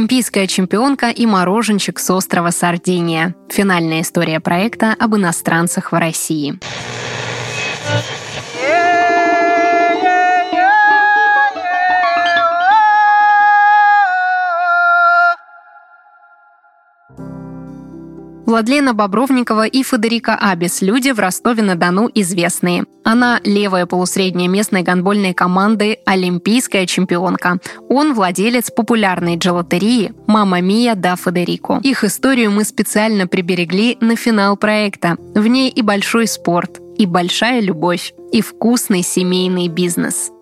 Олимпийская чемпионка и мороженщик с острова Сардиния. Финальная история проекта об иностранцах в России. Владлена Бобровникова и Федерика Абис – люди в Ростове-на-Дону известные. Она левая полусредняя местной гандбольной команды «Олимпийская чемпионка». Он владелец популярной джелатерии «Мама Мия да Федерико». Их историю мы специально приберегли на финал проекта. В ней и большой спорт, и большая любовь, и вкусный семейный бизнес.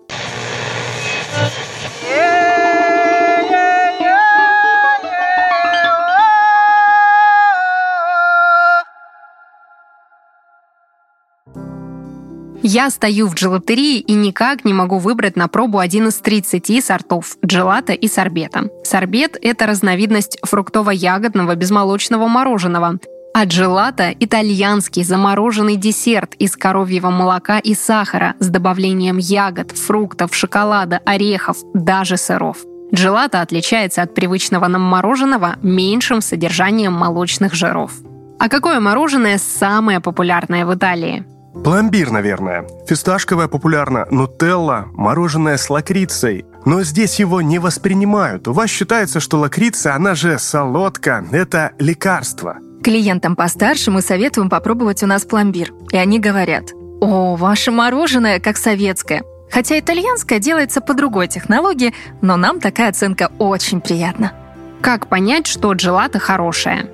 Я стою в джелатерии и никак не могу выбрать на пробу один из 30 сортов джелата и сорбета. Сорбет – это разновидность фруктово-ягодного безмолочного мороженого. А джелато – итальянский замороженный десерт из коровьего молока и сахара с добавлением ягод, фруктов, шоколада, орехов, даже сыров. Джелато отличается от привычного нам мороженого меньшим содержанием молочных жиров. А какое мороженое самое популярное в Италии? Пломбир, наверное. Фисташковое популярно, нутелла, мороженое с лакрицей. Но здесь его не воспринимают. У вас считается, что лакрица, она же солодка, это лекарство. Клиентам постарше мы советуем попробовать у нас пломбир. И они говорят, «О, ваше мороженое как советское». Хотя итальянское делается по другой технологии, но нам такая оценка очень приятна. Как понять, что джелато хорошее?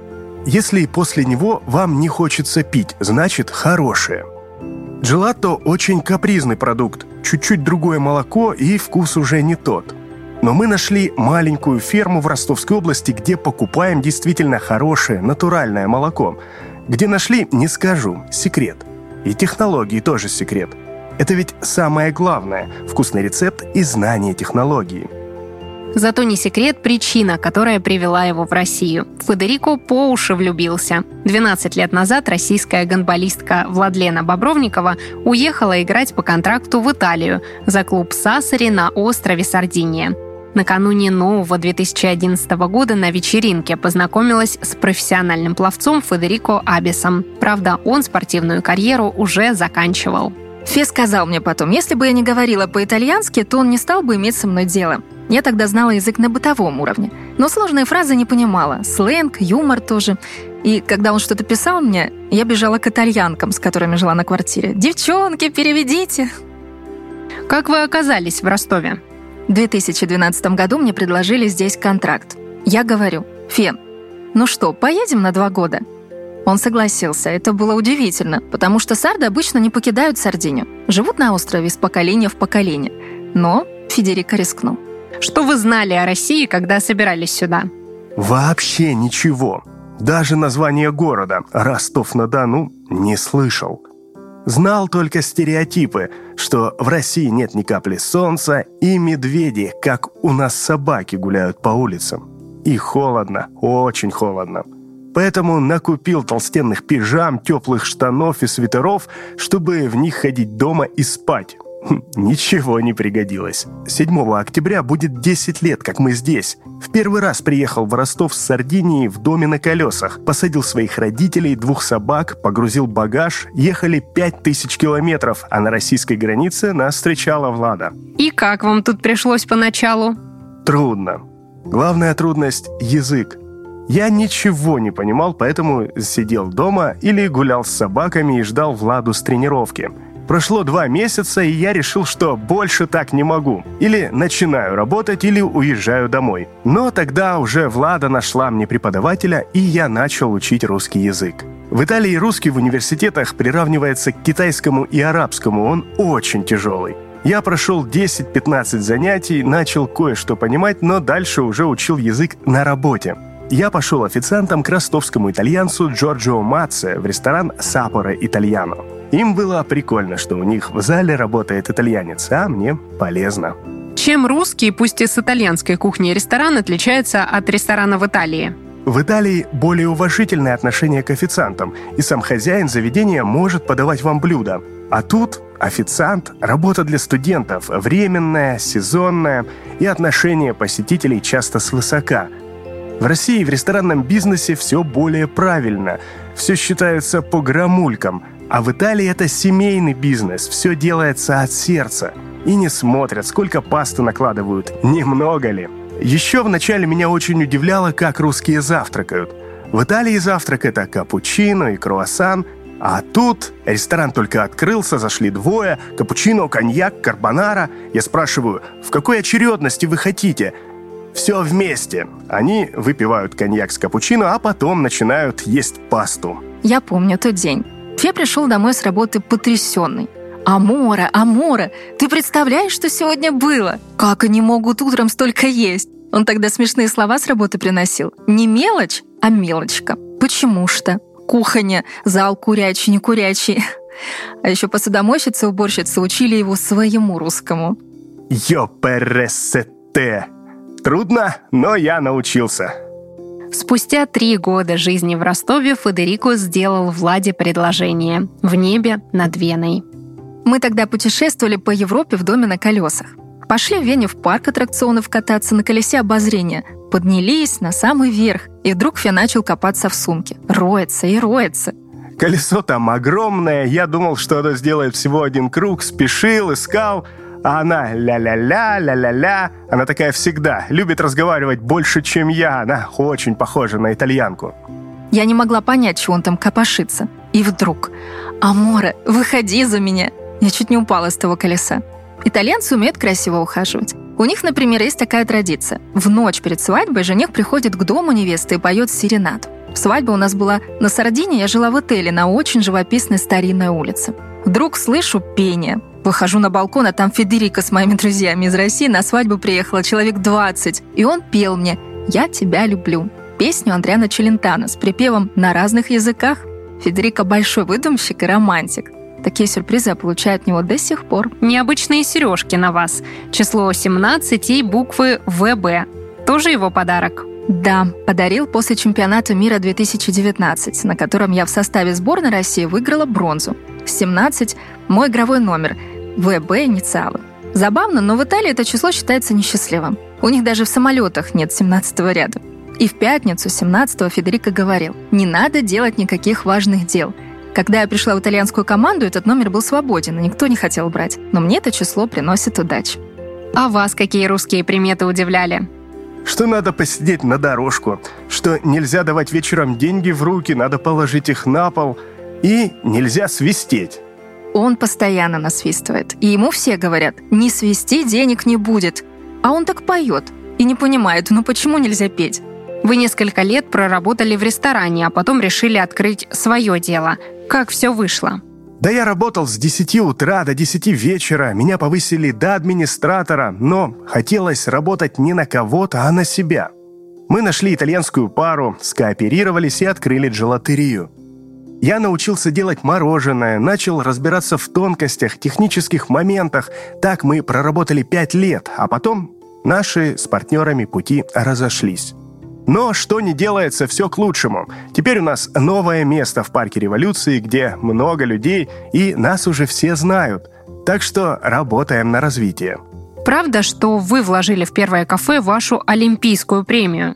Если после него вам не хочется пить, значит хорошее. Джелато очень капризный продукт, чуть-чуть другое молоко и вкус уже не тот. Но мы нашли маленькую ферму в Ростовской области, где покупаем действительно хорошее, натуральное молоко. Где нашли, не скажу, секрет. И технологии тоже секрет. Это ведь самое главное – вкусный рецепт и знание технологии – Зато не секрет причина, которая привела его в Россию. Федерико по уши влюбился. 12 лет назад российская гонболистка Владлена Бобровникова уехала играть по контракту в Италию за клуб Сасари на острове Сардиния. Накануне нового 2011 года на вечеринке познакомилась с профессиональным пловцом Федерико Абисом. Правда, он спортивную карьеру уже заканчивал. Фе сказал мне потом, если бы я не говорила по-итальянски, то он не стал бы иметь со мной дело. Я тогда знала язык на бытовом уровне, но сложные фразы не понимала, сленг, юмор тоже. И когда он что-то писал мне, я бежала к итальянкам, с которыми жила на квартире. «Девчонки, переведите!» Как вы оказались в Ростове? В 2012 году мне предложили здесь контракт. Я говорю, Фен, ну что, поедем на два года? Он согласился. Это было удивительно, потому что сарды обычно не покидают Сардинию. Живут на острове с поколения в поколение. Но Федерико рискнул. Что вы знали о России, когда собирались сюда? Вообще ничего. Даже название города Ростов-на-Дону не слышал. Знал только стереотипы, что в России нет ни капли солнца и медведи, как у нас собаки гуляют по улицам. И холодно, очень холодно. Поэтому накупил толстенных пижам, теплых штанов и свитеров, чтобы в них ходить дома и спать. Ничего не пригодилось. 7 октября будет 10 лет, как мы здесь. В первый раз приехал в Ростов с Сардинии в доме на колесах. Посадил своих родителей, двух собак, погрузил багаж. Ехали 5000 километров, а на российской границе нас встречала Влада. И как вам тут пришлось поначалу? Трудно. Главная трудность – язык. Я ничего не понимал, поэтому сидел дома или гулял с собаками и ждал Владу с тренировки – Прошло два месяца, и я решил, что больше так не могу. Или начинаю работать, или уезжаю домой. Но тогда уже Влада нашла мне преподавателя, и я начал учить русский язык. В Италии русский в университетах приравнивается к китайскому и арабскому, он очень тяжелый. Я прошел 10-15 занятий, начал кое-что понимать, но дальше уже учил язык на работе. Я пошел официантом к ростовскому итальянцу Джорджио Мацце в ресторан «Сапоре Итальяно». Им было прикольно, что у них в зале работает итальянец, а мне полезно. Чем русский, пусть и с итальянской кухней ресторан, отличается от ресторана в Италии? В Италии более уважительное отношение к официантам, и сам хозяин заведения может подавать вам блюда. А тут официант – работа для студентов, временная, сезонная, и отношение посетителей часто свысока. В России в ресторанном бизнесе все более правильно, все считается по грамулькам, а в Италии это семейный бизнес, все делается от сердца. И не смотрят, сколько пасты накладывают, немного ли. Еще вначале меня очень удивляло, как русские завтракают. В Италии завтрак – это капучино и круассан, а тут ресторан только открылся, зашли двое, капучино, коньяк, карбонара. Я спрашиваю, в какой очередности вы хотите? Все вместе. Они выпивают коньяк с капучино, а потом начинают есть пасту. Я помню тот день. Фе пришел домой с работы потрясенный. «Амора, Амора, ты представляешь, что сегодня было? Как они могут утром столько есть?» Он тогда смешные слова с работы приносил. Не мелочь, а мелочка. Почему что? Кухня, зал курячий, не курячий. А еще посудомойщица уборщица учили его своему русскому. Йо пересете. Трудно, но я научился. Спустя три года жизни в Ростове Федерико сделал Владе предложение в небе над Веной. Мы тогда путешествовали по Европе в доме на колесах. Пошли в Вене в парк аттракционов кататься на колесе обозрения. Поднялись на самый верх, и вдруг Фе начал копаться в сумке. Роется и роется. Колесо там огромное, я думал, что оно сделает всего один круг, спешил, искал, а она ля-ля-ля, ля-ля-ля. Она такая всегда, любит разговаривать больше, чем я. Она очень похожа на итальянку. Я не могла понять, чего он там копошится. И вдруг «Амора, выходи за меня!» Я чуть не упала с того колеса. Итальянцы умеют красиво ухаживать. У них, например, есть такая традиция. В ночь перед свадьбой жених приходит к дому невесты и поет серенад. Свадьба у нас была на Сардине, я жила в отеле на очень живописной старинной улице. Вдруг слышу пение. Выхожу на балкон, а там Федерико с моими друзьями из России на свадьбу приехало человек 20. И он пел мне «Я тебя люблю». Песню Андриана Челентана с припевом на разных языках. Федерико большой выдумщик и романтик. Такие сюрпризы я получаю от него до сих пор. Необычные сережки на вас. Число 17 и буквы ВБ. Тоже его подарок? Да, подарил после чемпионата мира 2019, на котором я в составе сборной России выиграла бронзу. 17 – мой игровой номер, ВБ – инициалы. Забавно, но в Италии это число считается несчастливым. У них даже в самолетах нет 17 ряда. И в пятницу, 17-го, Федерико говорил, не надо делать никаких важных дел – когда я пришла в итальянскую команду, этот номер был свободен, и никто не хотел брать. Но мне это число приносит удачу. А вас какие русские приметы удивляли? Что надо посидеть на дорожку, что нельзя давать вечером деньги в руки, надо положить их на пол, и нельзя свистеть. Он постоянно насвистывает, и ему все говорят, не свисти, денег не будет. А он так поет и не понимает, ну почему нельзя петь? Вы несколько лет проработали в ресторане, а потом решили открыть свое дело. Как все вышло? Да я работал с 10 утра до 10 вечера, меня повысили до администратора, но хотелось работать не на кого-то, а на себя. Мы нашли итальянскую пару, скооперировались и открыли джелатерию. Я научился делать мороженое, начал разбираться в тонкостях, технических моментах. Так мы проработали 5 лет, а потом наши с партнерами пути разошлись. Но что не делается, все к лучшему. Теперь у нас новое место в парке революции, где много людей, и нас уже все знают. Так что работаем на развитие. Правда, что вы вложили в первое кафе вашу олимпийскую премию?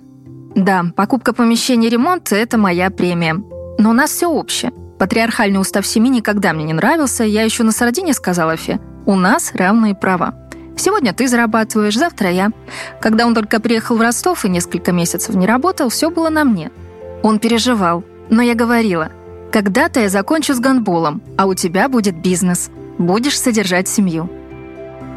Да, покупка помещения и ремонт – это моя премия. Но у нас все общее. Патриархальный устав семьи никогда мне не нравился. Я еще на Сардине сказала Фе, у нас равные права. Сегодня ты зарабатываешь, завтра я. Когда он только приехал в Ростов и несколько месяцев не работал, все было на мне. Он переживал, но я говорила, когда-то я закончу с гандболом, а у тебя будет бизнес. Будешь содержать семью.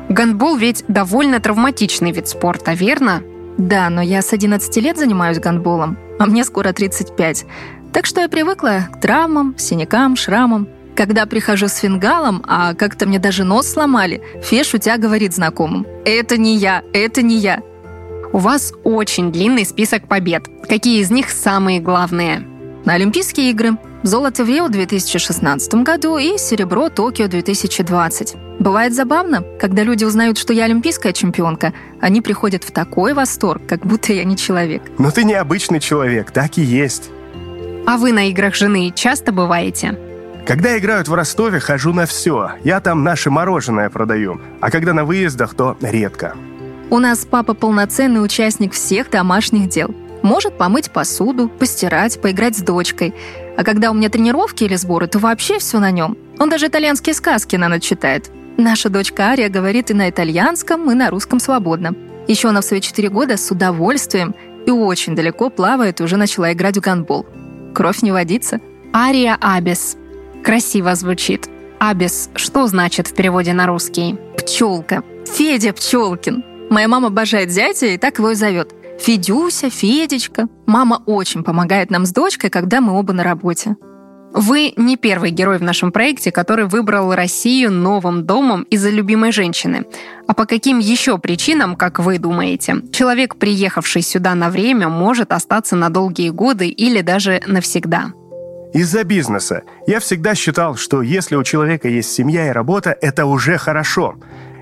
Гандбол ведь довольно травматичный вид спорта, верно? Да, но я с 11 лет занимаюсь гандболом, а мне скоро 35. Так что я привыкла к травмам, синякам, шрамам. Когда прихожу с фингалом, а как-то мне даже нос сломали, Феш у тебя говорит знакомым. «Это не я, это не я». У вас очень длинный список побед. Какие из них самые главные? На Олимпийские игры. Золото в Рио в 2016 году и серебро Токио 2020. Бывает забавно, когда люди узнают, что я олимпийская чемпионка, они приходят в такой восторг, как будто я не человек. Но ты необычный человек, так и есть. А вы на играх жены часто бываете? Когда играют в Ростове, хожу на все. Я там наше мороженое продаю. А когда на выездах, то редко. У нас папа полноценный участник всех домашних дел. Может помыть посуду, постирать, поиграть с дочкой. А когда у меня тренировки или сборы, то вообще все на нем. Он даже итальянские сказки на ночь читает. Наша дочка Ария говорит и на итальянском, и на русском свободно. Еще она в свои четыре года с удовольствием и очень далеко плавает и уже начала играть в гандбол. Кровь не водится. Ария Абис. Красиво звучит. Абис что значит в переводе на русский? Пчелка. Федя Пчелкин. Моя мама обожает зятя и так его и зовет. Федюся, Федечка. Мама очень помогает нам с дочкой, когда мы оба на работе. Вы не первый герой в нашем проекте, который выбрал Россию новым домом из-за любимой женщины. А по каким еще причинам, как вы думаете, человек, приехавший сюда на время, может остаться на долгие годы или даже навсегда? Из-за бизнеса. Я всегда считал, что если у человека есть семья и работа, это уже хорошо.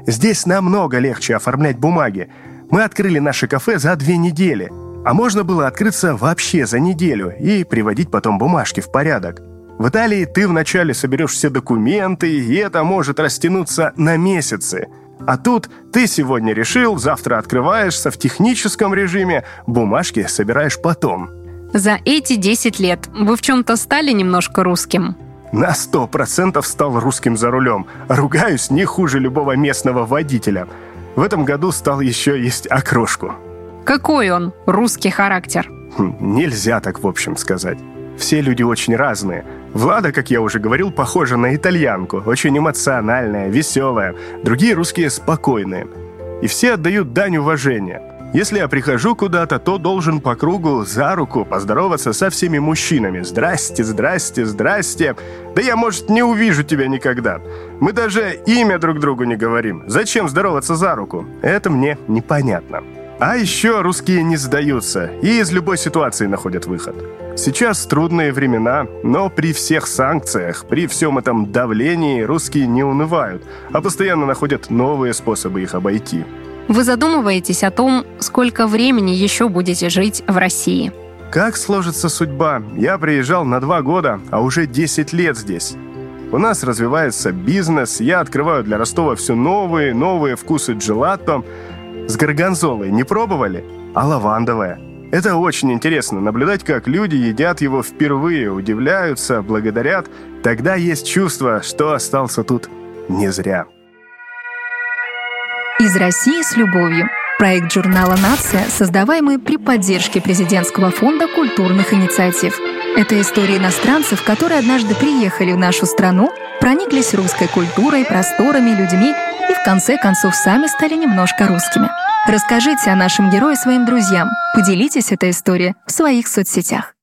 Здесь намного легче оформлять бумаги. Мы открыли наше кафе за две недели. А можно было открыться вообще за неделю и приводить потом бумажки в порядок. В Италии ты вначале соберешь все документы, и это может растянуться на месяцы. А тут ты сегодня решил, завтра открываешься в техническом режиме, бумажки собираешь потом. За эти 10 лет вы в чем-то стали немножко русским? На сто процентов стал русским за рулем. Ругаюсь не хуже любого местного водителя. В этом году стал еще есть окрошку. Какой он, русский характер? Хм, нельзя так в общем сказать. Все люди очень разные. Влада, как я уже говорил, похожа на итальянку, очень эмоциональная, веселая. Другие русские спокойные. И все отдают дань уважения. Если я прихожу куда-то, то должен по кругу за руку поздороваться со всеми мужчинами. Здрасте, здрасте, здрасте. Да я, может, не увижу тебя никогда. Мы даже имя друг другу не говорим. Зачем здороваться за руку? Это мне непонятно. А еще русские не сдаются и из любой ситуации находят выход. Сейчас трудные времена, но при всех санкциях, при всем этом давлении русские не унывают, а постоянно находят новые способы их обойти. Вы задумываетесь о том, сколько времени еще будете жить в России? Как сложится судьба? Я приезжал на два года, а уже 10 лет здесь. У нас развивается бизнес, я открываю для Ростова все новые, новые вкусы джелато – с горгонзолой не пробовали? А лавандовое? Это очень интересно, наблюдать, как люди едят его впервые, удивляются, благодарят. Тогда есть чувство, что остался тут не зря. Из России с любовью. Проект журнала «Нация», создаваемый при поддержке Президентского фонда культурных инициатив. Это истории иностранцев, которые однажды приехали в нашу страну, прониклись русской культурой, просторами, людьми конце концов сами стали немножко русскими. Расскажите о нашем герое своим друзьям, поделитесь этой историей в своих соцсетях.